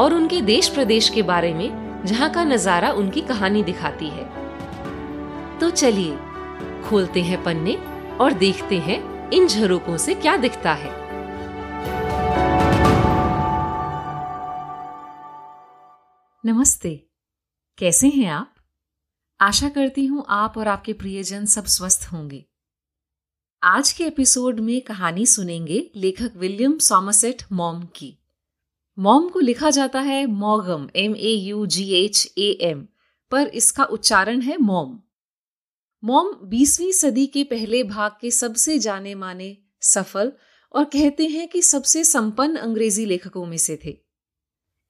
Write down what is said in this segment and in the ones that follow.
और उनके देश प्रदेश के बारे में, जहाँ का नज़ारा उनकी कहानी दिखाती है। तो चलिए, खोलते हैं पन्ने और देखते हैं इन झरोकों से क्या दिखता है। नमस्ते, कैसे हैं आप? आशा करती हूँ आप और आपके प्रियजन सब स्वस्थ होंगे। आज के एपिसोड में कहानी सुनेंगे लेखक विलियम सॉमसेट मॉम की। मॉम को लिखा जाता है मॉगम M A U G H A M पर इसका उच्चारण है मॉम। मॉम बीसवीं सदी के पहले भाग के सबसे जाने माने, सफल और कहते हैं कि सबसे संपन्न अंग्रेज़ी लेखकों में से थे।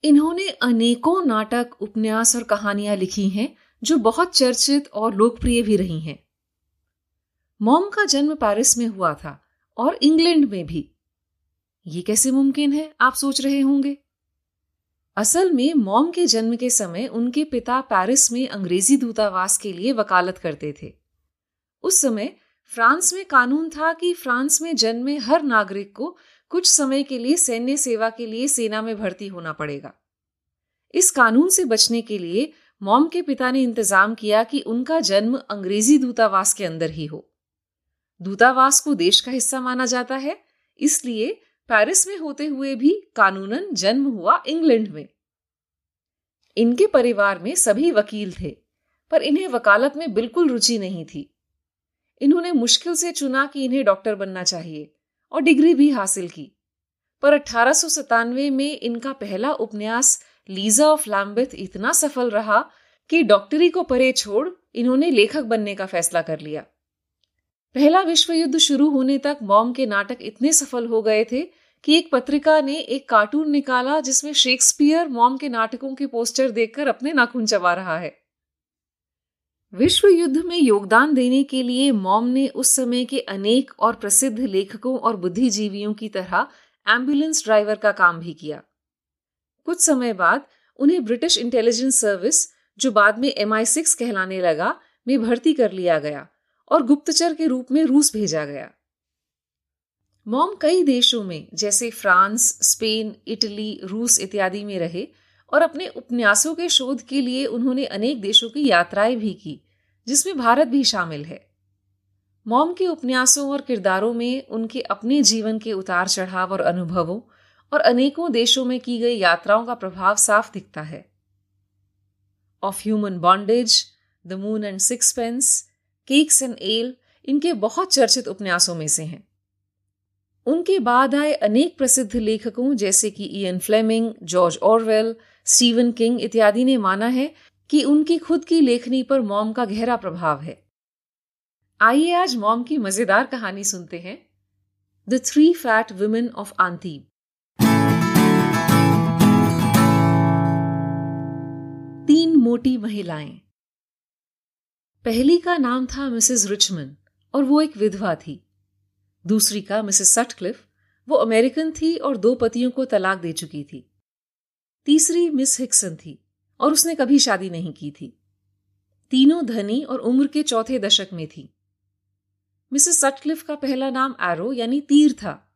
इन्होंने अनेकों नाटक, उपन्यास और कहानियाँ लिखी हैं, जो बहुत चर्चित और लोकप्रिय भी रही हैं। मॉम का जन्म पेरिस में हुआ था और इंग्लैंड में भी। ये कैसे मुमकिन है, आप सोच रहे होंगे? असल में मॉम के जन्म के समय उनके पिता पेरिस में अंग्रेज़ी दूतावास के लिए वकालत करते थे। उस समय फ्रांस में कानून था कि फ्रांस में जन्मे हर नागरिक को कुछ समय के लिए सैन्य सेवा के लिए सेना में भर्ती होना पड़ेगा। इस कानून से बचने के लिए मॉम के पिता ने इंतज़ाम किया कि उनका जन्म अंग्रेज़ी दूतावास के अंदर ही हो। दूतावास को देश का हिस्सा माना जाता है, इसलिए पेरिस में होते हुए भी कानूनन जन्म हुआ इंग्लैंड में। इनके परिवार में सभी वकील थे, पर इन्हें वकालत में बिल्कुल रुचि नहीं थी। इन्होंने मुश्किल से चुना कि इन्हें डॉक्टर बनना चाहिए, और डिग्री भी हासिल की। पर अठारह में इनका पहला उपन्यास, लीजा ऑफ़ लैम्बिथ, इतना सफल रहा कि डॉक्टरी को परे छोड़ इन्होंने लेखक बनने का फैसला कर लिया। पहला विश्व युद्ध शुरू होने तक मॉम के नाटक इतने सफल हो गए थे कि एक पत्रिका ने एक कार्टून निकाला जिसमें शेक्सपियर मॉम के नाटकों के पोस्टर देखकर अपने नाखून चबा रहा है। विश्व युद्ध में योगदान देने के लिए मॉम ने उस समय के अनेक और प्रसिद्ध लेखकों और बुद्धिजीवियों की तरह एंबुलेंस ड्राइवर का काम भी किया। कुछ समय बाद उन्हें ब्रिटिश इंटेलिजेंस सर्विस, जो बाद में एम आई सिक्स कहलाने लगा, में भर्ती कर लिया गया और गुप्तचर के रूप में रूस भेजा गया। मॉम कई देशों में, जैसे फ्रांस, स्पेन, इटली, रूस इत्यादि में रहे और अपने उपन्यासों के शोध के लिए उन्होंने अनेक देशों की यात्राएँ भी की, जिसमें भारत भी शामिल है। मॉम के उपन्यासों और किरदारों में उनके अपने जीवन के उतार चढ़ाव और अनुभवों और अनेकों देशों में की गई यात्राओं का प्रभाव साफ़ दिखता है। Of human bondage the moon and sixpence cakes and ale इनके बहुत चर्चित उपन्यासों में से हैं। उनके बाद आए अनेक प्रसिद्ध लेखकों, जैसे कि Ian Fleming George Orwell Stephen King इत्यादि ने माना है कि उनकी खुद की लेखनी पर मॉम का गहरा प्रभाव है। आइए आज मॉम की मज़ेदार कहानी सुनते हैं। The three fat women of Antibes तीन मोटी महिलाएँ। पहली का नाम था मिसेस रिचमन और वो एक विधवा थी। दूसरी का मिसेस सटक्लिफ, वो अमेरिकन थी और दो पतियों को तलाक दे चुकी थी। तीसरी मिस हिक्सन थी और उसने कभी शादी नहीं की थी। तीनों धनी और उम्र के चौथे दशक में थी। मिसेस सटक्लिफ का पहला नाम एरो यानी तीर था।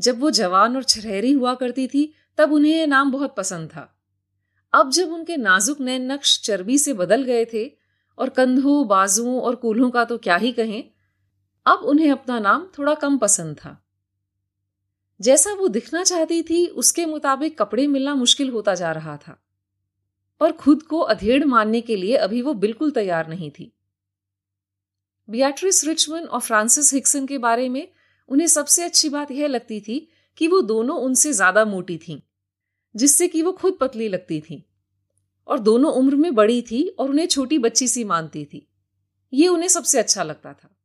जब वो जवान और छरहरी हुआ करती थी, तब उन्हें यह नाम बहुत पसंद था। अब जब उनके नाजुक नैन नक्श चर्बी से बदल गए थे और कंधों, बाजुओं और कूल्हों का तो क्या ही कहें अब उन्हें अपना नाम थोड़ा कम पसंद था। जैसा वो दिखना चाहती थी उसके मुताबिक कपड़े मिलना मुश्किल होता जा रहा था। पर खुद को अधेड़ मानने के लिए अभी वो बिल्कुल तैयार नहीं थी। बियाट्रिस रिचमन और फ्रांसिस हिक्सन के बारे में उन्हें सबसे अच्छी बात यह लगती थी कि वो दोनों उनसे ज़्यादा मोटी थीं, जिससे कि वो खुद पतली लगती थीं। और दोनों उम्र में बड़ी थी और उन्हें छोटी बच्ची सी मानती थी। ये उन्हें सबसे अच्छा लगता था।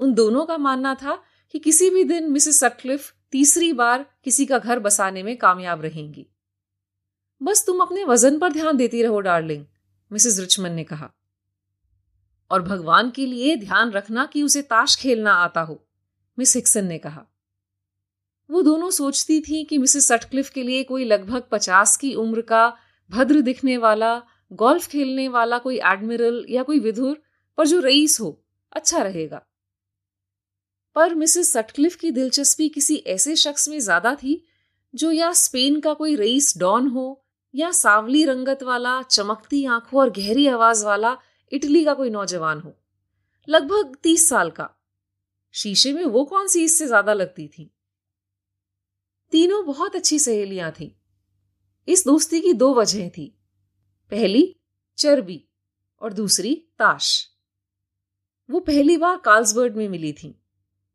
उन दोनों का मानना था कि किसी भी दिन मिसेस सटक्लिफ तीसरी बार किसी का घर बसाने में कामयाब रहेंगी। बस तुम अपने वज़न पर ध्यान देती रहो, डार्लिंग, मिसेस रिचमन ने कहा। और भगवान के लिए ध्यान रखना कि उसे ताश खेलना आता हो, मिस हिक्सन ने कहा। वो दोनों सोचती थी कि मिसेस सटक्लिफ के लिए कोई लगभग पचास की उम्र का भद्र दिखने वाला, गोल्फ खेलने वाला कोई एडमिरल या कोई विधुर, पर जो रईस हो अच्छा रहेगा। पर मिसेस सटक्लिफ की दिलचस्पी किसी ऐसे शख्स में ज़्यादा थी, जो या स्पेन का कोई रईस डॉन हो, या सावली रंगत वाला, चमकती आँखों और गहरी आवाज़ वाला इटली का कोई नौजवान हो। लगभग तीस साल का। शीशे में वो कौन सी इससे ज़्यादा लगती थी? तीनों बहुत अच्छी सहेलियाँ थीं। इस दोस्ती की दो वजह थी। पहली, चर्बी, और दूसरी, ताश। वो पहली बार कार्ल्सबर्ग में मिली थी।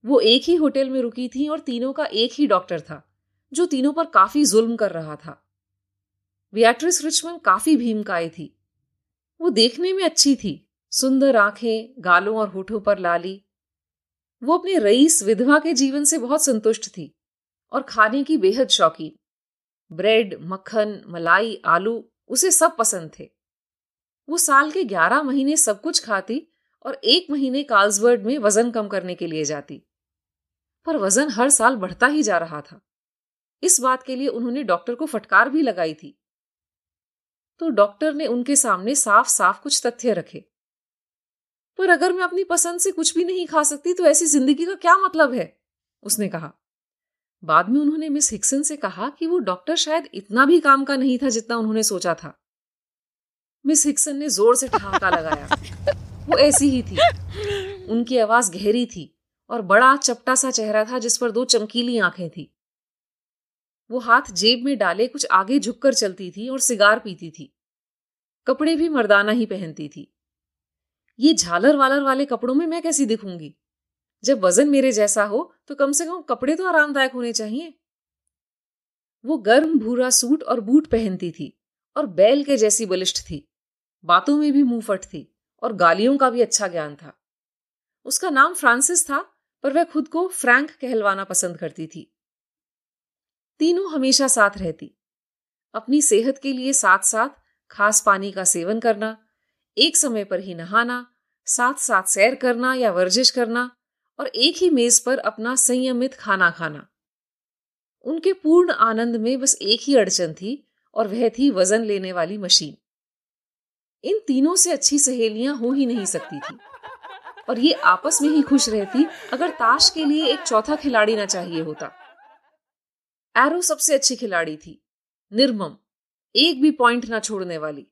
वो एक ही होटल में रुकी थी और तीनों का एक ही डॉक्टर था, जो तीनों पर काफ़ी जुल्म कर रहा था। बियाट्रिस रिचमन काफ़ी भीमकाय थी। वो देखने में अच्छी थी, सुंदर आँखें, गालों और होठों पर लाली। वो अपने रईस विधवा के जीवन से बहुत संतुष्ट थी और खाने की बेहद शौकीन। ब्रेड, मक्खन, मलाई, आलू, उसे सब पसंद थे। वो साल के ग्यारह महीने सब कुछ खाती और एक महीने कार्ल्सबर्ग में वज़न कम करने के लिए जाती। पर वज़न हर साल बढ़ता ही जा रहा था। इस बात के लिए उन्होंने डॉक्टर को फटकार भी लगाई थी। तो डॉक्टर ने उनके सामने साफ़ साफ़ कुछ तथ्य रखे। पर अगर मैं अपनी पसंद से कुछ भी नहीं खा सकती तो ऐसी ज़िंदगी का क्या मतलब है? उसने कहा। बाद में उन्होंने मिस हिक्सन से कहा कि वो डॉक्टर शायद इतना भी काम का नहीं था जितना उन्होंने सोचा था। मिस हिक्सन ने ज़ोर से ठहाका लगाया। वो ऐसी ही थी। उनकी आवाज़ गहरी थी। और बड़ा चपटा सा चेहरा था जिस पर दो चमकीली आँखें थी। वो हाथ जेब में डाले कुछ आगे झुककर चलती थी और सिगार पीती थी। कपड़े भी मर्दाना ही पहनती थी। ये झालर वालर वाले कपड़ों में मैं कैसी दिखूँगी? जब वज़न मेरे जैसा हो तो कम से कम कपड़े तो आरामदायक होने चाहिए। वो गर्म भूरा सूट और बूट पहनती थी और बैल के जैसी बलिष्ठ थी। बातों में भी मुंहफट थी और गालियों का भी अच्छा ज्ञान था। उसका नाम फ्रांसिस था पर वह खुद को फ्रैंक कहलवाना पसंद करती थी। तीनों हमेशा साथ रहती। अपनी सेहत के लिए साथ साथ खास पानी का सेवन करना, एक समय पर ही नहाना साथ साथ सैर करना या वर्जिश करना और एक ही मेज पर अपना संयमित खाना खाना। उनके पूर्ण आनंद में बस एक ही अड़चन थी और वह थी वज़न लेने वाली मशीन। इन तीनों से अच्छी सहेलियाँ हो ही नहीं सकती थी। और ये आपस में ही खुश रहती अगर ताश के लिए एक चौथा खिलाड़ी ना चाहिए होता। एरो सबसे अच्छी खिलाड़ी थी। निर्मम। एक भी पॉइंट ना छोड़ने वाली।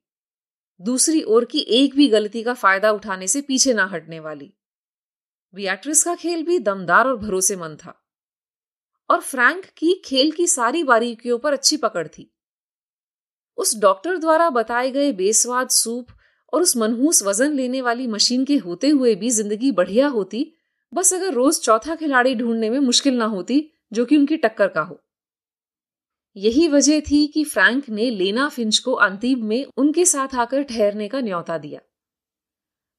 दूसरी ओर की एक भी गलती का फ़ायदा उठाने से पीछे ना हटने वाली। बियाट्रिस का खेल भी दमदार और भरोसेमंद था। और फ्रैंक की खेल की सारी बारीकियों पर अच्छी पकड़ थी। उस डॉक्टर द्वारा बताए गए बेस्वाद, सूप और उस मनहूस वज़न लेने वाली मशीन के होते हुए भी ज़िंदगी बढ़िया होती, बस अगर रोज चौथा खिलाड़ी ढूँढने में मुश्किल ना होती, जो कि उनकी टक्कर का हो। यही वजह थी कि फ्रैंक ने लेना फिंच को अंतिम में उनके साथ आकर ठहरने का न्यौता दिया।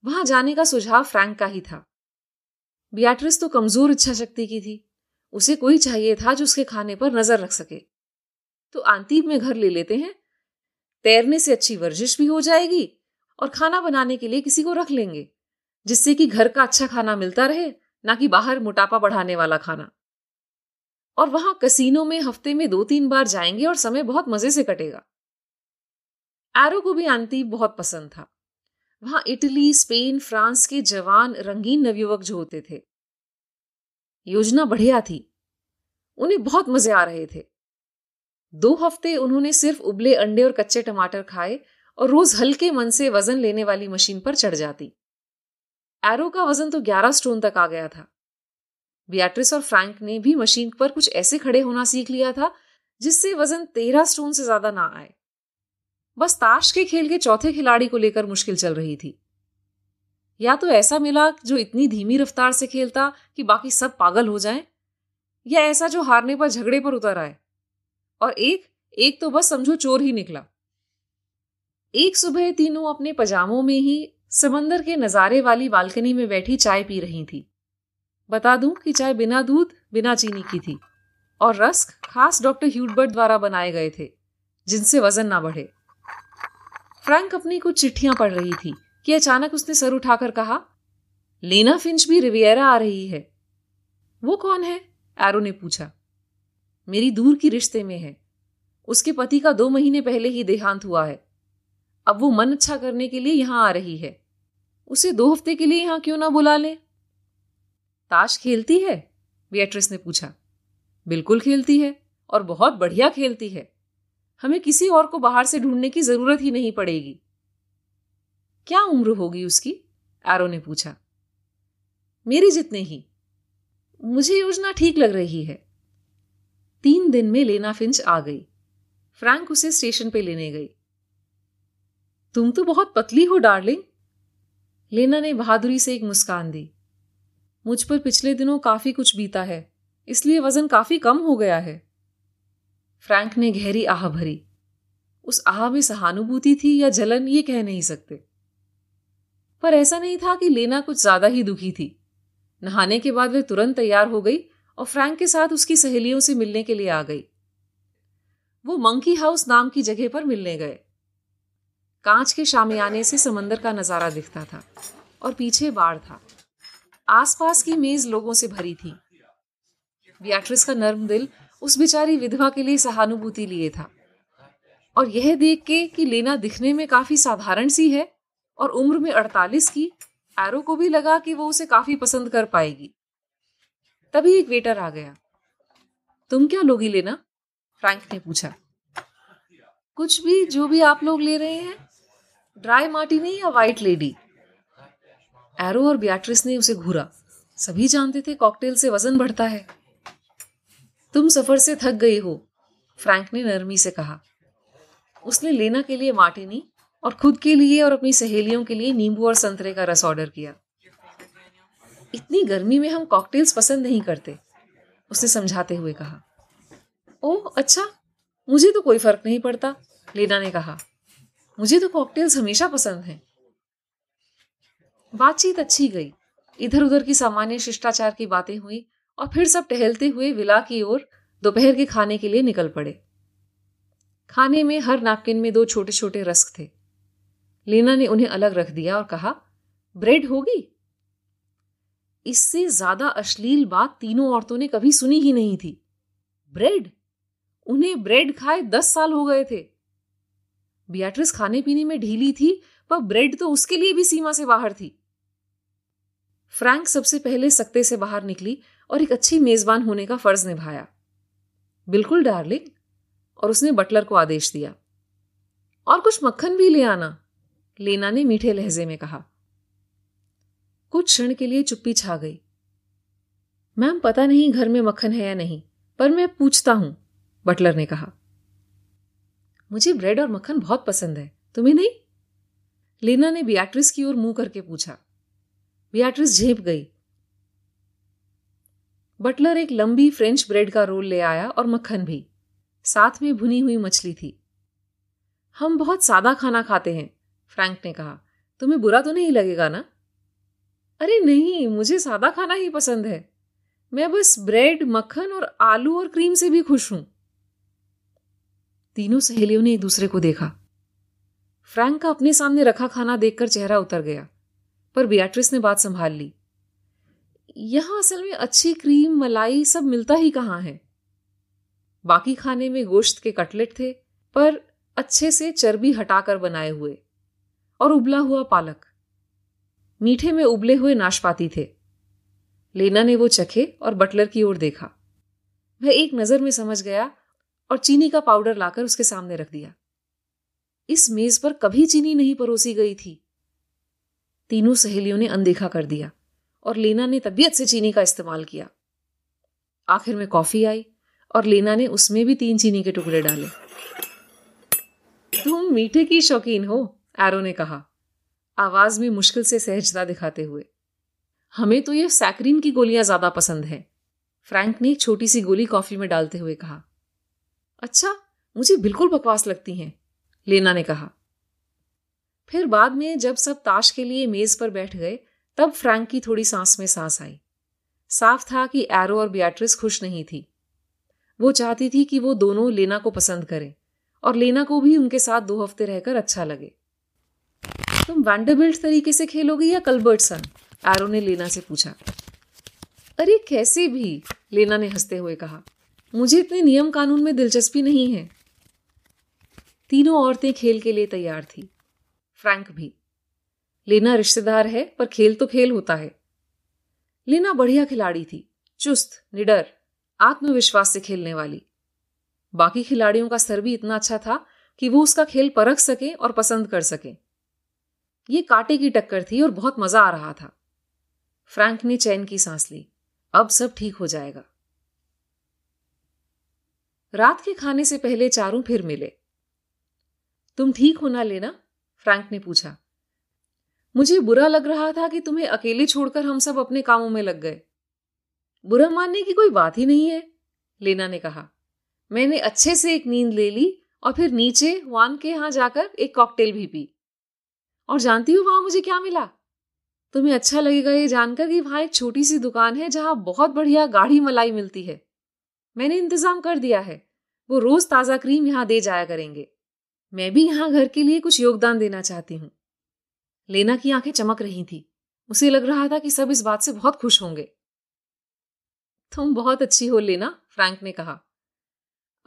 वहाँ जाने का सुझाव फ्रैंक का ही था। बियाट्रिस तो कमज़ोर इच्छा शक्ति की थी। उसे कोई चाहिए था जो उसके खाने पर नज़र रख सके। तो आंतीब में घर ले लेते हैं। तैरने से अच्छी वर्जिश भी हो जाएगी और खाना बनाने के लिए किसी को रख लेंगे, जिससे कि घर का अच्छा खाना मिलता रहे, ना कि बाहर मोटापा बढ़ाने वाला खाना। और वहाँ कसिनो में हफ़्ते में दो तीन बार जाएँगे और समय बहुत मज़े से कटेगा। एरो को भी आंती बहुत पसंद था। वहाँ इटली, स्पेन, फ्रांस के जवान, रंगीन नवयुवक जो होते थे। योजना बढ़िया थी। उन्हें बहुत मज़े आ रहे थे। दो हफ़्ते उन्होंने सिर्फ़ उबले अंडे और कच्चे टमाटर खाए और रोज हल्के मन से वज़न लेने वाली मशीन पर चढ़ जाती। एरो का वज़न तो ग्यारह स्टोन तक आ गया था। बियाट्रिस और फ्रैंक ने भी मशीन पर कुछ ऐसे खड़े होना सीख लिया था जिससे वज़न तेरह स्टोन से ज़्यादा ना आए। बस ताश के खेल के चौथे खिलाड़ी को लेकर मुश्किल चल रही थी। या तो ऐसा मिला जो इतनी धीमी रफ्तार से खेलता कि बाकी सब पागल हो जाएँ, या ऐसा जो हारने पर झगड़े पर उतर आए। और एक एक तो बस समझो चोर ही निकला। एक सुबह तीनों अपने पजामों में ही समंदर के नजारे वाली बालकनी में बैठी चाय पी रही थी। बता दूँ कि चाय बिना दूध, बिना चीनी की थी और रस्क खास डॉक्टर ह्यूटबर्ट द्वारा बनाए गए थे, जिनसे वज़न ना बढ़े। फ्रैंक अपनी कुछ चिट्ठियाँ पढ़ रही थी कि अचानक उसने सर उठाकर कहा, लेना फिंच भी रिवियरा आ रही है। वो कौन है? एरो ने पूछा। मेरी दूर की रिश्ते में है। उसके पति का दो महीने पहले ही देहांत हुआ है। अब वो मन अच्छा करने के लिए यहाँ आ रही है। उसे दो हफ़्ते के लिए यहाँ क्यों ना बुला ले? ताश खेलती है? बियट्रिस ने पूछा। बिल्कुल खेलती है और बहुत बढ़िया खेलती है। हमें किसी और को बाहर से ढूँढने की ज़रूरत ही नहीं पड़ेगी। क्या उम्र होगी उसकी? एरो ने पूछा। मेरी जितने ही। मुझे योजना ठीक लग रही है। तीन दिन में लेना फिंच आ गई। फ्रैंक उसे स्टेशन पे लेने गई। तुम तो बहुत पतली हो, डार्लिंग। लेना ने बहादुरी से एक मुस्कान दी। मुझ पर पिछले दिनों काफ़ी कुछ बीता है, इसलिए वज़न काफ़ी कम हो गया है। फ्रैंक ने गहरी आह भरी। उस आह में सहानुभूति थी या जलन, ये कह नहीं सकते। पर ऐसा नहीं था कि लेना कुछ ज़्यादा ही दुखी थी। नहाने के बाद वह तुरंत तैयार हो गई और फ्रैंक के साथ उसकी सहेलियों से मिलने के लिए आ गई। वो मंकी हाउस नाम की जगह पर मिलने गए। कांच के शामियाने से समंदर का नज़ारा दिखता था और पीछे बाढ़ था। आसपास की मेज लोगों से भरी थी। बियाट्रिस का नर्म दिल उस बेचारी विधवा के लिए सहानुभूति लिए था। और यह देख के कि लेना दिखने में काफ़ी साधारण सी है और उम्र में अड़तालीस की एरो को भी लगा कि वो उसे काफ़ी पसंद कर पाएगी। तभी एक वेटर आ गया। तुम क्या लोगी लेना? फ्रैंक ने पूछा। कुछ भी, जो भी आप लोग ले रहे हैं। ड्राई मार्टिनी या वाइट लेडी? एरो और बियाट्रिस ने उसे घूरा। सभी जानते थे कॉकटेल से वज़न बढ़ता है। तुम सफ़र से थक गई हो, फ्रैंक ने नरमी से कहा। उसने लेना के लिए मार्टिनी और खुद के लिए और अपनी सहेलियों के लिए नींबू और संतरे का रस ऑर्डर किया। इतनी गर्मी में हम कॉकटेल्स पसंद नहीं करते, उसने समझाते हुए कहा। ओह अच्छा मुझे तो कोई फ़र्क नहीं पड़ता, लेना ने कहा। मुझे तो कॉकटेल्स हमेशा पसंद हैं। बातचीत अच्छी गई। इधर उधर की सामान्य शिष्टाचार की बातें हुई और फिर सब टहलते हुए विला की ओर दोपहर के खाने के लिए निकल पड़े। खाने में हर नैपकिन में दो छोटे छोटे रस्क थे। लीना ने उन्हें अलग रख दिया और कहा, ब्रेड होगी? इससे ज़्यादा अश्लील बात तीनों औरतों ने कभी सुनी ही नहीं थी। ब्रेड? उन्हें ब्रेड खाए दस साल हो गए थे। बियाट्रिस खाने पीने में ढीली थी, पर ब्रेड तो उसके लिए भी सीमा से बाहर थी। फ्रैंक सबसे पहले सकते से बाहर निकली और एक अच्छी मेजबान होने का फ़र्ज़ निभाया। बिल्कुल, डार्लिंग, और उसने बटलर को आदेश दिया। और कुछ मक्खन भी ले आना, लेना ने मीठे लहजे में कहा। कुछ क्षण के लिए चुप्पी छा गई। मैम, पता नहीं घर में मक्खन है या नहीं, पर मैं पूछता हूँ, बटलर ने कहा। मुझे ब्रेड और मक्खन बहुत पसंद है। तुम्हें नहीं? लेना ने बियाट्रिस की ओर मुँह करके पूछा। बियाट्रिस झेप गई। बटलर एक लंबी फ्रेंच ब्रेड का रोल ले आया और मक्खन भी। साथ में भुनी हुई मछली थी। हम बहुत सादा खाना खाते हैं, फ्रैंक ने कहा। तुम्हें बुरा तो नहीं लगेगा ना? अरे नहीं, मुझे सादा खाना ही पसंद है। मैं बस ब्रेड, मक्खन और आलू और क्रीम से भी खुश हूँ। तीनों सहेलियों ने एक दूसरे को देखा। फ्रैंक का अपने सामने रखा खाना देखकर चेहरा उतर गया, पर बियाट्रिस ने बात संभाल ली। यहाँ असल में अच्छी क्रीम, मलाई सब मिलता ही कहाँ है? बाकी खाने में गोश्त के कटलेट थे, पर अच्छे से चर्बी हटाकर बनाए हुए, और उबला हुआ पालक। मीठे में उबले हुए नाशपाती थे। लेना ने वो चखे और बटलर की ओर देखा। वह एक नज़र में समझ गया और चीनी का पाउडर लाकर उसके सामने रख दिया। इस मेज पर कभी चीनी नहीं परोसी गई थी। तीनों सहेलियों ने अनदेखा कर दिया और लेना ने तबीयत से चीनी का इस्तेमाल किया। आखिर में कॉफ़ी आई और लेना ने उसमें भी तीन चीनी के टुकड़े डाले। तुम मीठे की शौकीन हो, एरो ने कहा, आवाज़ में मुश्किल से सहजता दिखाते हुए। हमें तो ये सैक्रीन की गोलियाँ ज़्यादा पसंद है, फ्रैंक ने एक छोटी सी गोली कॉफ़ी में डालते हुए कहा। अच्छा मुझे बिल्कुल बकवास लगती हैं, लेना ने कहा। फिर बाद में जब सब ताश के लिए मेज पर बैठ गए, तब फ्रैंक की थोड़ी सांस में सांस आई। साफ़ था कि एरो और बियाट्रिस खुश नहीं थी। वो चाहती थी कि वो दोनों लेना को पसंद करें, और लेना को भी उनके साथ दो हफ़्ते रहकर अच्छा लगे। तुम वैंडरबिल्ट तरीके से खेलोगी या कलबर्टसन? एरो ने लेना से पूछा। अरे, कैसे भी, लेना ने हँसते हुए कहा। मुझे इतने नियम कानून में दिलचस्पी नहीं है। तीनों औरतें खेल के लिए तैयार थी। फ्रैंक भी। लेना रिश्तेदार है, पर खेल तो खेल होता है। लेना बढ़िया खिलाड़ी थी, चुस्त, निडर, आत्मविश्वास से खेलने वाली। बाकी खिलाड़ियों का सर भी इतना अच्छा था कि वो उसका खेल परख सके और पसंद कर सके। ये कांटे की टक्कर थी और बहुत मज़ा आ रहा था। फ्रैंक ने चैन की सांस ली। अब सब ठीक हो जाएगा। रात के खाने से पहले चारों फिर मिले। तुम ठीक होना लेना? फ्रैंक ने पूछा। मुझे बुरा लग रहा था कि तुम्हें अकेले छोड़कर हम सब अपने कामों में लग गए। बुरा मानने की कोई बात ही नहीं है, लेना ने कहा। मैंने अच्छे से एक नींद ले ली और फिर नीचे वान के यहाँ जाकर एक कॉकटेल भी पी। और जानती हो वहाँ मुझे क्या मिला? तुम्हें अच्छा लगेगा ये जानकर कि वहाँ एक छोटी सी दुकान है जहाँ बहुत बढ़िया गाढ़ी मलाई मिलती है। मैंने इंतज़ाम कर दिया है। वो रोज ताज़ा क्रीम यहाँ दे जाया करेंगे। मैं भी यहाँ घर के लिए कुछ योगदान देना चाहती हूँ। लेना की आँखें चमक रही थी। उसे लग रहा था कि सब इस बात से बहुत खुश होंगे। तुम बहुत अच्छी हो, लेना, फ्रैंक ने कहा।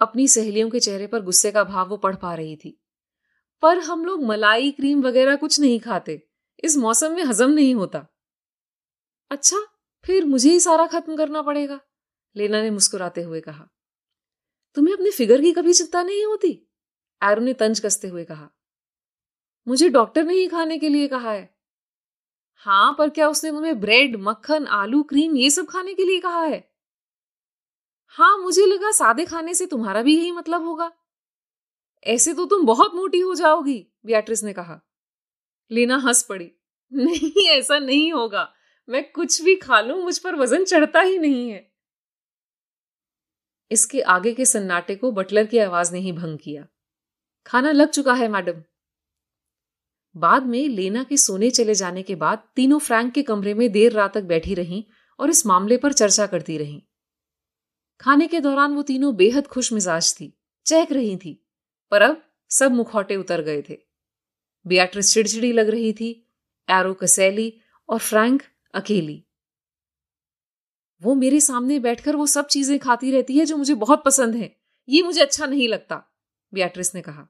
अपनी सहेलियों के चेहरे पर गुस्से का भाव वो पढ़ पा रही थी। पर हम लोग मलाई, क्रीम वगैरह कुछ नहीं खाते। इस मौसम में हजम नहीं होता। अच्छा फिर मुझे ही सारा खत्म करना पड़ेगा। लेना ने मुस्कुराते हुए कहा, तुम्हें अपनी फिगर की कभी चिंता नहीं होती? एरो ने तंज कसते हुए कहा, मुझे डॉक्टर ने ही खाने के लिए कहा है। हाँ पर क्या उसने तुम्हें ब्रेड, मक्खन, आलू, क्रीम ये सब खाने के लिए कहा है? हाँ मुझे लगा सादे खाने से तुम्हारा भी यही मतलब होगा। ऐसे तो तुम बहुत मोटी हो जाओगी, बियाट्रिस ने कहा। लेना हंस पड़ी, नहीं, ऐसा नहीं होगा। मैं कुछ भी खा लू, मुझ पर वज़न चढ़ता ही नहीं है। इसके आगे के सन्नाटे को बटलर की आवाज़ ने ही भंग किया। खाना लग चुका है, मैडम। बाद में लेना के सोने चले जाने के बाद तीनों फ्रैंक के कमरे में देर रात तक बैठी रहीं और इस मामले पर चर्चा करती रहीं। खाने के दौरान वो तीनों बेहद खुश मिजाज थी, चहक रही थी, पर अब सब मुखौटे उतर गए थे। बियाट्रिस चिड़चिड़ी लग रही थी, एरो कसैली और फ्रैंक अकेली। वो मेरे सामने बैठकर वो सब चीज़ें खाती रहती है जो मुझे बहुत पसंद है। ये मुझे अच्छा नहीं लगता, बियाट्रिस ने कहा।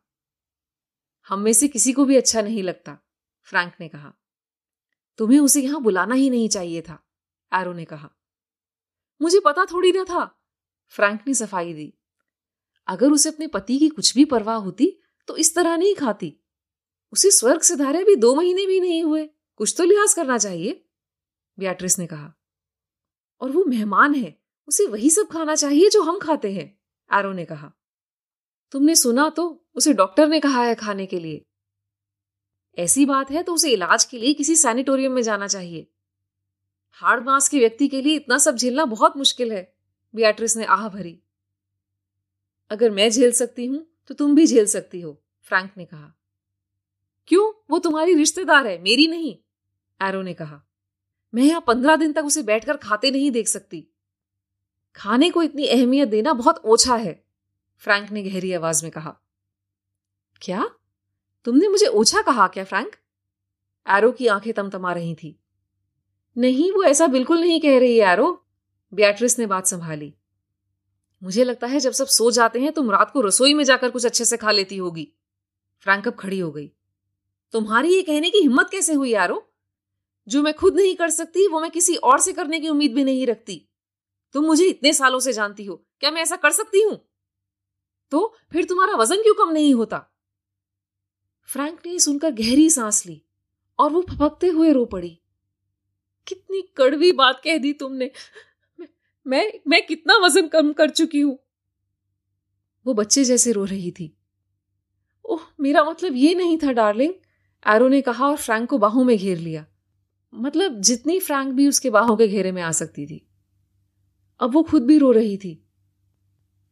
हम में से किसी को भी अच्छा नहीं लगता, फ्रैंक ने कहा। तुम्हें उसे यहाँ बुलाना ही नहीं चाहिए था, एरो ने कहा। मुझे पता थोड़ी ना था, फ्रैंक ने सफ़ाई दी। अगर उसे अपने पति की कुछ भी परवाह होती तो इस तरह नहीं खाती। उसे स्वर्ग से धारे भी दो महीने भी नहीं हुए, कुछ तो लिहाज करना चाहिए, बियाट्रिस ने कहा। और वो मेहमान है, उसे वही सब खाना चाहिए जो हम खाते हैं एरो ने कहा। तुमने सुना तो उसे डॉक्टर ने कहा है खाने के लिए। ऐसी बात है तो उसे इलाज के लिए किसी सैनिटोरियम में जाना चाहिए। हार्ड मास के व्यक्ति के लिए इतना सब झेलना बहुत मुश्किल है, बियाट्रिस ने आह भरी। अगर मैं झेल सकती हूँ तो तुम भी झेल सकती हो, फ्रैंक ने कहा। क्यों? वो तुम्हारी रिश्तेदार है, मेरी नहीं एरो ने कहा। मैं यहाँ पंद्रह दिन तक उसे बैठकर खाते नहीं देख सकती। खाने को इतनी अहमियत देना बहुत ओछा है, फ्रैंक ने गहरी आवाज़ में कहा। क्या? तुमने मुझे ओछा कहा क्या, फ्रैंक? एरो की आँखें तमतमा रही थी। नहीं, वो ऐसा बिल्कुल नहीं कह रही एरो। बियाट्रिस ने बात संभाली। मुझे लगता है जब सब सो जाते हैं, तुम रात को रसोई में जाकर कुछ अच्छे से खा लेती होगी। फ्रैंक अब खड़ी हो गई। तुम्हारी ये कहने की हिम्मत कैसे हुई यारो जो मैं खुद नहीं कर सकती, वो मैं किसी और से करने की उम्मीद भी नहीं रखती। तुम मुझे इतने सालों से जानती हो, क्या मैं ऐसा कर सकती हूँ? तो फिर तुम्हारा वज़न क्यों कम नहीं होता? फ्रैंक ने सुनकर गहरी सांस ली और वो फपकते हुए रो पड़ी। कितनी कड़वी बात कह दी तुमने। मैं मैं कितना वज़न कम कर चुकी हूँ। वो बच्चे जैसे रो रही थी। ओह, मेरा मतलब ये नहीं था, डार्लिंग। एरो ने कहा और फ्रैंक को बाहों में घेर लिया। मतलब जितनी फ्रैंक भी उसके बाहों के घेरे में आ सकती थी। अब वो खुद भी रो रही थी।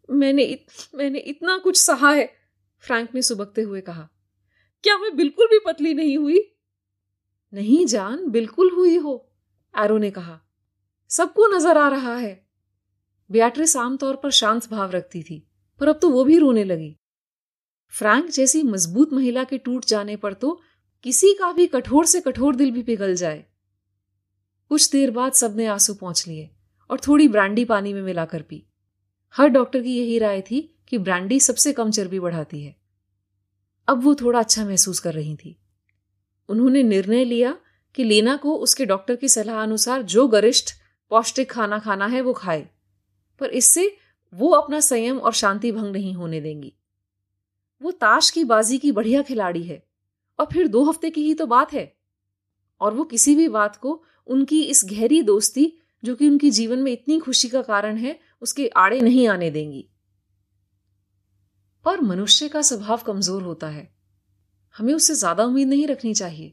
मैंने इत, मैंने इतना कुछ सहा है फ्रैंक ने सुबकते हुए कहा। क्या मैं बिल्कुल भी पतली नहीं हुई? नहीं जान बिल्कुल हुई हो एरो ने कहा। सबको नज़र आ रहा है। बियाट्रिस आमतौर पर शांत भाव रखती थी पर अब तो वो भी रोने लगी। फ्रैंक जैसी मज़बूत महिला के टूट जाने पर तो किसी का भी कठोर से कठोर दिल भी पिघल जाए। कुछ देर बाद सबने आँसू पहुँच लिए और थोड़ी ब्रांडी पानी में मिलाकर पी। हर डॉक्टर की यही राय थी कि ब्रांडी सबसे कम चर्बी बढ़ाती है। अब वो थोड़ा अच्छा महसूस कर रही थी। उन्होंने निर्णय लिया कि लेना को उसके डॉक्टर की सलाह अनुसार जो गरिष्ठ, पौष्टिक खाना खाना है वो खाए। पर इससे वो अपना संयम और शांति भंग नहीं होने देंगी। वो ताश की बाजी की बढ़िया खिलाड़ी है और फिर दो हफ़्ते की ही तो बात है। और वो किसी भी बात को उनकी इस गहरी दोस्ती, जो कि उनकी जीवन में इतनी खुशी का कारण है, उसके आड़े नहीं आने देंगी। पर मनुष्य का स्वभाव कमज़ोर होता है। हमें उससे ज़्यादा उम्मीद नहीं रखनी चाहिए।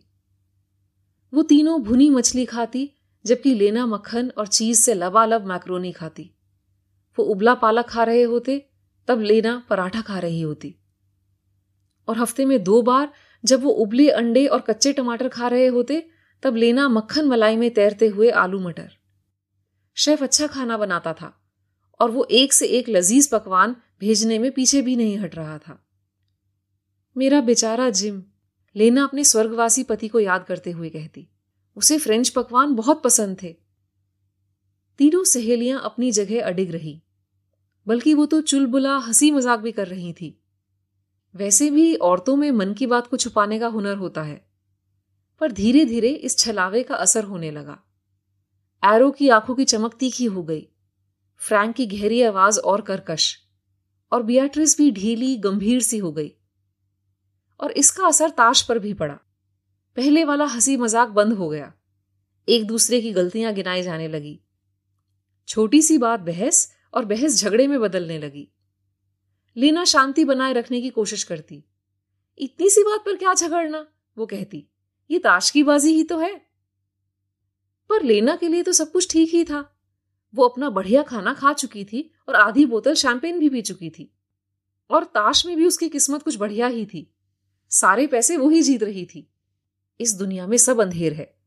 वो तीनों भुनी मछली खाती, जबकि लेना मक्खन और चीज़ से लबालब मैक्रोनी खाती। वो उबला पालक खा रहे होते, तब लेना पराठा खा रही होती। और हफ़्ते में दो बार जब वो उबले अंडे और कच्चे टमाटर खा रहे होते तब लेना मक्खन मलाई में तैरते हुए आलू मटर। शेफ अच्छा खाना बनाता था और वो एक से एक लजीज पकवान भेजने में पीछे भी नहीं हट रहा था। मेरा बेचारा जिम लेना अपने स्वर्गवासी पति को याद करते हुए कहती, उसे फ्रेंच पकवान बहुत पसंद थे। तीनों सहेलियाँ अपनी जगह अडिग रही, बल्कि वो तो चुलबुला हँसी मज़ाक भी कर रही थी। वैसे भी औरतों में मन की बात को छुपाने का हुनर होता है। पर धीरे धीरे इस छलावे का असर होने लगा। एरो की आँखों की चमक तीखी हो गई। फ्रैंक की गहरी आवाज़ और करकश, और बियाट्रिस भी ढीली, गंभीर सी हो गई। और इसका असर ताश पर भी पड़ा। पहले वाला हँसी मज़ाक बंद हो गया। एक दूसरे की गलतियाँ गिनाई जाने लगी। छोटी सी बात बहस और बहस झगड़े में बदलने लगी। लीना शांति बनाए रखने की कोशिश करती। इतनी सी बात पर क्या झगड़ना? वो कहती। ये ताश की बाजी ही तो है। पर लेना के लिए तो सब कुछ ठीक ही था। वो अपना बढ़िया खाना खा चुकी थी और आधी बोतल शैंपेन भी पी चुकी थी। और ताश में भी उसकी किस्मत कुछ बढ़िया ही थी। सारे पैसे वो ही जीत रही थी। इस दुनिया में सब अंधेर है।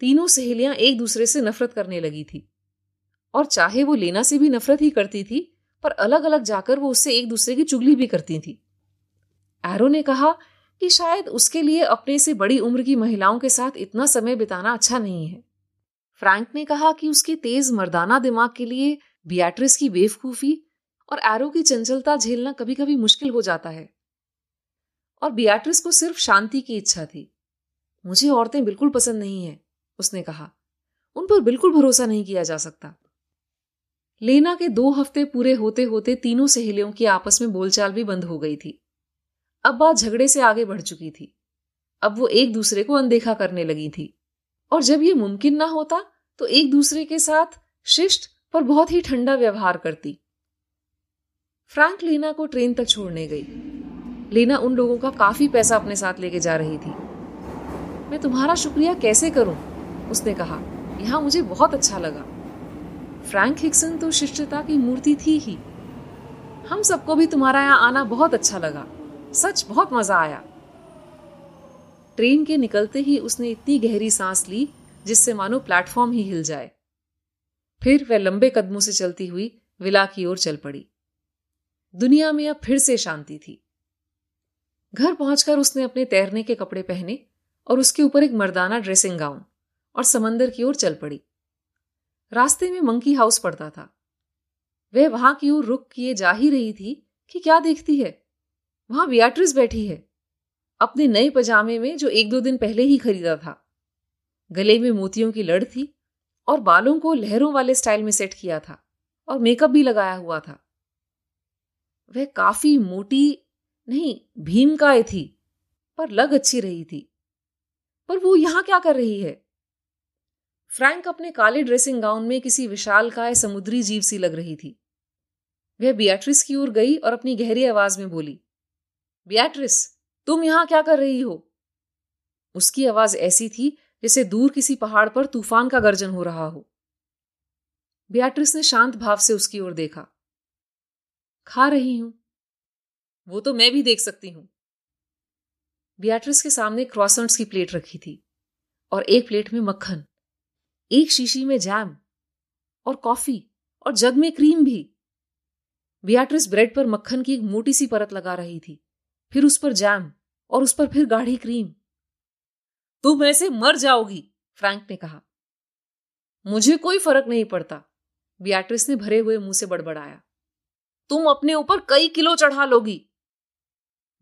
तीनों सहेलियाँ एक दूसरे से नफरत करने लगी थी। और चाहे वो लेना से भी नफरत ही करती थी, पर अलग अलग जाकर वो उससे एक दूसरे की चुगली भी करती थी। एरो ने कहा कि शायद उसके लिए अपने से बड़ी उम्र की महिलाओं के साथ इतना समय बिताना अच्छा नहीं है। फ्रैंक ने कहा कि उसके तेज मर्दाना दिमाग के लिए बियाट्रिस की बेवकूफ़ी और एरो की चंचलता झेलना कभी कभी मुश्किल हो जाता है। और बियाट्रिस को सिर्फ़ शांति की इच्छा थी। मुझे औरतें बिल्कुल पसंद नहीं है, उसने कहा। उन पर बिल्कुल भरोसा नहीं किया जा सकता। लेना के दो हफ़्ते पूरे होते होते तीनों सहेलियों की आपस में बोलचाल भी बंद हो गई थी। अब बात झगड़े से आगे बढ़ चुकी थी। अब वो एक दूसरे को अनदेखा करने लगी थी। और जब ये मुमकिन ना होता तो एक दूसरे के साथ शिष्ट पर बहुत ही ठंडा व्यवहार करती। फ्रैंक लीना को ट्रेन तक छोड़ने गई। लीना उन लोगों का काफ़ी पैसा अपने साथ लेके जा रही थी। मैं तुम्हारा शुक्रिया कैसे करूँ? उसने कहा। यहाँ मुझे बहुत अच्छा लगा। फ्रैंक हिक्सन तो शिष्टता की मूर्ति थी ही। हम सबको भी तुम्हारा यहाँ आना बहुत अच्छा लगा। सच बहुत मज़ा आया। ट्रेन के निकलते ही उसने इतनी गहरी सांस ली, जिससे मानो प्लेटफॉर्म ही हिल जाए। फिर वह लंबे कदमों से चलती हुई विला की ओर चल पड़ी। दुनिया में अब फिर से शांति थी। घर पहुंचकर उसने अपने तैरने के कपड़े पहने और उसके ऊपर एक मर्दाना ड्रेसिंग गाउन और समंदर की ओर चल पड़ी। रास्ते में मंकी हाउस पड़ता था। वह वहाँ की ओर रुक किए जा ही रही थी कि क्या देखती है? वहाँ बियाट्रिस बैठी है। अपने नए पजामे में जो एक दो दिन पहले ही खरीदा था। गले में मोतियों की लड़ थी और बालों को लहरों वाले स्टाइल में सेट किया था और मेकअप भी लगाया हुआ था। वह काफ़ी मोटी नहीं भीमकाय थी, पर लग अच्छी रही थी। पर वो यहाँ क्या कर रही है? फ्रैंक अपने काले ड्रेसिंग गाउन में किसी विशाल काय समुद्री जीव सी लग रही थी। वह बियाट्रिस की ओर गई और अपनी गहरी आवाज़ में बोली बियाट्रिस, तुम यहाँ क्या कर रही हो? उसकी आवाज़ ऐसी थी जैसे दूर किसी पहाड़ पर तूफ़ान का गर्जन हो रहा हो। बियाट्रिस ने शांत भाव से उसकी ओर देखा। खा रही हूँ। वो तो मैं भी देख सकती हूँ। बियाट्रिस के सामने क्रॉसंट्स की प्लेट रखी थी और एक प्लेट में मक्खन, एक शीशी में जैम और कॉफ़ी और जग में क्रीम भी। बियाट्रिस ब्रेड पर मक्खन की एक मोटी सी परत लगा रही थी। फिर उस पर जैम और उस पर फिर गाढ़ी क्रीम। तुम ऐसे मर जाओगी, फ्रैंक ने कहा। मुझे कोई फ़र्क नहीं पड़ता, बियाट्रिस ने भरे हुए मुँह से बड़बड़ाया। तुम अपने ऊपर कई किलो चढ़ा लोगी।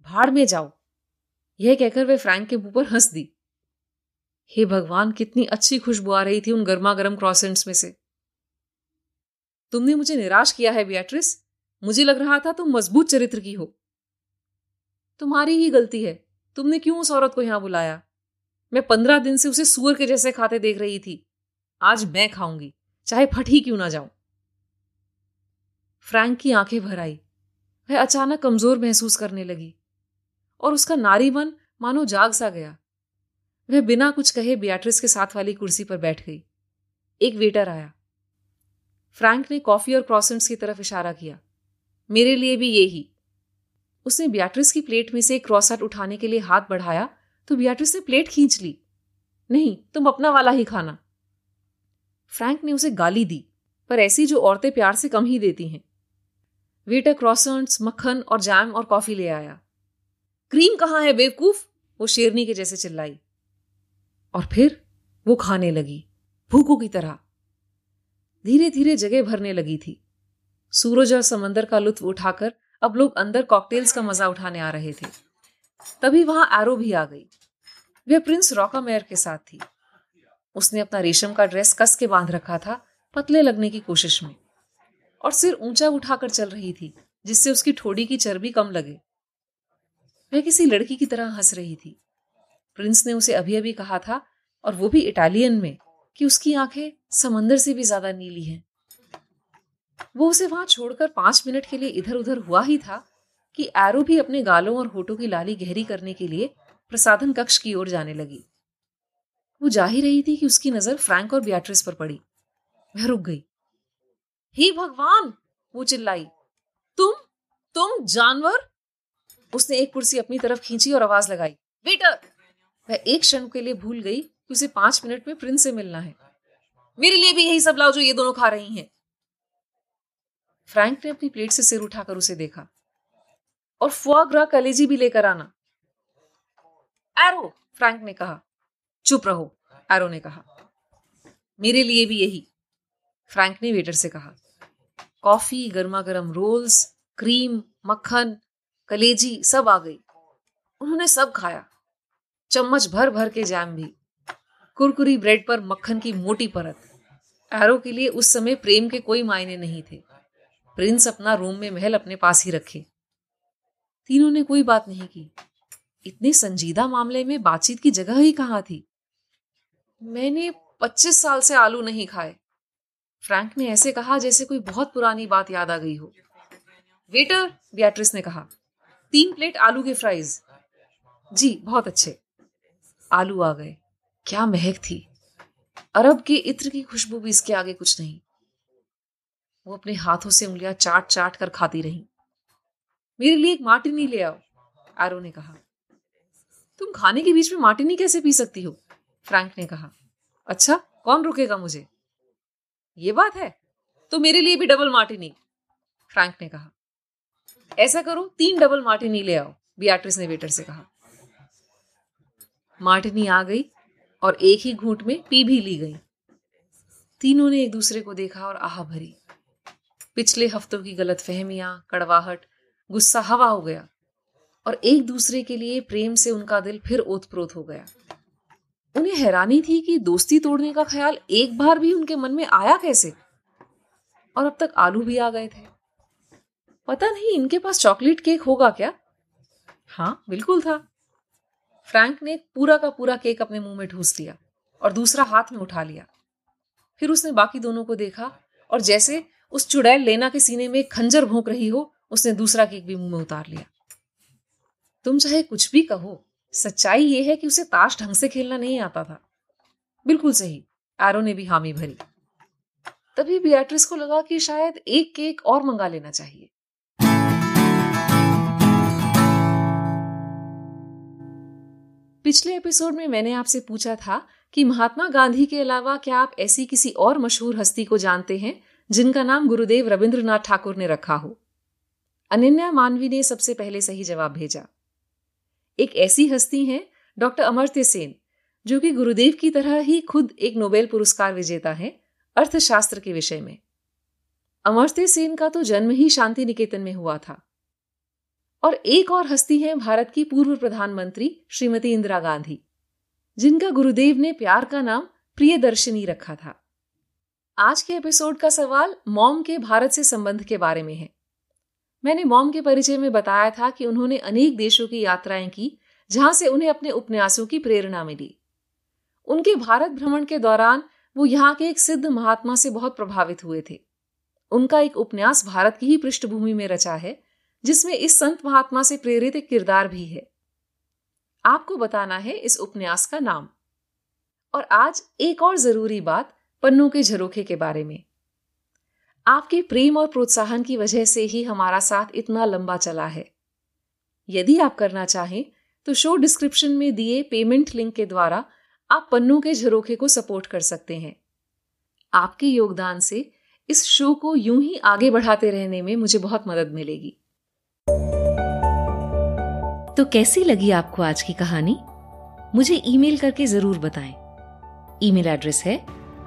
भाड़ में जाओ, यह कहकर वे फ्रैंक के मुँह पर हंस दी। हे भगवान, कितनी अच्छी खुशबू आ रही थी उन गर्मा गर्म क्रॉसेंट्स में से। तुमने मुझे निराश किया है, बियाट्रिस। मुझे लग रहा था तुम मज़बूत चरित्र की हो। तुम्हारी ही गलती है। तुमने क्यों उस औरत को यहाँ बुलाया? मैं पंद्रह दिन से उसे सुअर के जैसे खाते देख रही थी। आज मैं खाऊँगी, चाहे फट ही क्यों ना जाऊँ। फ्रैंक की आँखें भर आई। वह अचानक कमज़ोर महसूस करने लगी। और उसका नारी मन, मानो जाग सा गया। वह बिना कुछ कहे बियाट्रिस के साथ वाली कुर्सी पर बैठ गई। एक वेटर आया। फ्रैंक ने कॉफ़ी और क्रॉसेंट्स की तरफ़ इशारा किया। मेरे लिए भी ये ही। उसने बियाट्रिस की प्लेट में से एक क्रॉसट उठाने के लिए हाथ बढ़ाया तो बियाट्रिस ने प्लेट खींच ली। नहीं, तुम अपना वाला ही खाना। फ्रैंक ने उसे गाली दी, पर ऐसी जो औरतें प्यार से कम ही देती हैं। वेटर क्रॉसर्ट्स मक्खन और जैम और कॉफ़ी ले आया। क्रीम कहाँ है, बेवकूफ़? वो शेरनी के जैसे चिल्लाई। और फिर वो खाने लगी, भूखों की तरह। धीरे धीरे जगह भरने लगी थी। सूरज और समंदर का लुत्फ उठाकर अब लोग अंदर कॉकटेल्स का मज़ा उठाने आ रहे थे। तभी वहाँ एरो भी आ गई। वह प्रिंस रॉकामेयर के साथ थी। उसने अपना रेशम का ड्रेस कस के बाँध रखा था पतले लगने की कोशिश में। और सिर ऊँचा उठाकर चल रही थी, जिससे उसकी ठोड़ी की चर्बी कम लगे। वह किसी लड़की की तरह हंस रही थी। प्रिंस ने उसे अभी अभी कहा था, और वो भी इटालियन में, कि उसकी आँखें समंदर से भी ज़्यादा नीली हैं। वो उसे वहाँ छोड़कर पाँच मिनट के लिए इधर उधर हुआ ही था कि एरो भी अपने गालों और होठों की लाली गहरी करने के लिए प्रसाधन कक्ष की ओर जाने लगी। वो जा ही रही थी कि उसकी नज़र फ्रैंक और बियाट्रिस पर पड़ी। वह रुक गई। हे भगवान! वो चिल्लाई। तुम? तुम जानवर? उसने एक कुर्सी अपनी तरफ़ खींची और आवाज़ लगाई। वेटर वह एक क्षण के लिए भूल गई कि उसे पाँच मिनट में प्रिंस से मिलना है। मेरे लिए भी यही सब लाओ जो ये दोनों खा रही हैं। फ्रैंक ने अपनी प्लेट से सिर उठाकर उसे देखा और फुआग्रा कलेजी भी लेकर आना। एरो, फ्रैंक ने कहा। चुप रहो, एरो ने कहा। मेरे लिए भी यही, फ्रैंक ने वेटर से कहा। कॉफ़ी गर्मा गर्म रोल्स, क्रीम, मक्खन, कलेजी सब आ गई। उन्होंने सब खाया। चम्मच भर भर के जैम भी। कुरकुरी ब्रेड पर मक्खन की मोटी परत। एरो के लिए उस समय प्रेम के कोई मायने नहीं थे। प्रिंस अपना रूम में महल अपने पास ही रखे। तीनों ने कोई बात नहीं की। इतने संजीदा मामले में बातचीत की जगह ही कहाँ थी? मैंने पच्चीस साल से आलू नहीं खाए। फ्रैंक ने ऐसे कहा जैसे कोई बहुत पुरानी बात याद आ गई हो। वेटर, बियाट्रिस ने कहा, तीन प्लेट आलू के फ्राइज। जी, बहुत अच्छे। आलू आ गए। क्या महक थी। अरब के इत्र की खुशबू भी इसके आगे कुछ नहीं। वो अपने हाथों से उंगलियाँ चाट चाट कर खाती रही। मेरे लिए एक मार्टिनी ले आओ, आरो ने कहा। तुम खाने के बीच में मार्टिनी कैसे पी सकती हो? फ्रैंक ने कहा। अच्छा कौन रुकेगा मुझे? ये बात है तो मेरे लिए भी डबल मार्टिनी, फ्रैंक ने कहा। ऐसा करो, तीन डबल मार्टिनी ले आओ, बियाट्रिस ने वेटर से कहा। मार्टिनी आ गई और एक ही घूंट में पी भी ली गई। तीनों ने एक दूसरे को देखा और आह भरी। पिछले हफ्तों की गलत फहमियाँ कड़वाहट, गुस्सा हवा हो गया और एक दूसरे के लिए प्रेम से उनका दिल फिर ओतप्रोत हो गया। उन्हें हैरानी थी कि दोस्ती तोड़ने का ख्याल एक बार भी उनके मन में आया कैसे? और अब तक आलू भी आ गए थे। पता नहीं इनके पास चॉकलेट केक होगा क्या? हाँ बिल्कुल था। फ्रैंक ने पूरा का पूरा केक अपने मुँह में ढूंस लिया और दूसरा हाथ में उठा लिया। फिर उसने बाकी दोनों को देखा और जैसे उस चुड़ैल लेना के सीने में खंजर भोंक रही हो, उसने दूसरा केक भी मुँह में उतार लिया। तुम चाहे कुछ भी कहो, सच्चाई यह है कि उसे ताश ढंग से खेलना नहीं आता था। बिल्कुल सही, एरो ने भी हामी भरी। तभी बियाट्रिस को लगा कि शायद एक केक और मंगा लेना चाहिए। पिछले एपिसोड में मैंने आपसे पूछा था कि महात्मा गांधी के अलावा क्या आप ऐसी किसी और मशहूर हस्ती को जानते हैं जिनका नाम गुरुदेव रविंद्रनाथ ठाकुर ने रखा हो। अनन्या मानवी ने सबसे पहले सही जवाब भेजा। एक ऐसी हस्ती हैं डॉक्टर अमर्त्य सेन, जो कि गुरुदेव की तरह ही खुद एक नोबेल पुरस्कार विजेता है अर्थशास्त्र के विषय में। अमर्त्य सेन का तो जन्म ही शांति निकेतन में हुआ था। और एक और हस्ती है भारत की पूर्व प्रधानमंत्री श्रीमती इंदिरा गांधी, जिनका गुरुदेव ने प्यार का नाम प्रियदर्शनी रखा था। आज के एपिसोड का सवाल मॉम के भारत से संबंध के बारे में है। मैंने मॉम के परिचय में बताया था कि उन्होंने अनेक देशों की यात्राएँ की, जहाँ से उन्हें अपने उपन्यासों की प्रेरणा मिली। उनके भारत भ्रमण के दौरान वो यहाँ के एक सिद्ध महात्मा से बहुत प्रभावित हुए थे। उनका एक उपन्यास भारत की ही पृष्ठभूमि में रचा है, जिसमें इस संत महात्मा से प्रेरित एक किरदार भी है। आपको बताना है इस उपन्यास का नाम। और आज एक और ज़रूरी बात पन्नों के झरोखे के बारे में। आपके प्रेम और प्रोत्साहन की वजह से ही हमारा साथ इतना लंबा चला है। यदि आप करना चाहें तो शो डिस्क्रिप्शन में दिए पेमेंट लिंक के द्वारा आप पन्नों के झरोखे को सपोर्ट कर सकते हैं। आपके योगदान से इस शो को यूँ ही आगे बढ़ाते रहने में मुझे बहुत मदद मिलेगी। तो कैसी लगी आपको आज की कहानी? मुझे ईमेल करके ज़रूर बताएँ। ईमेल एड्रेस है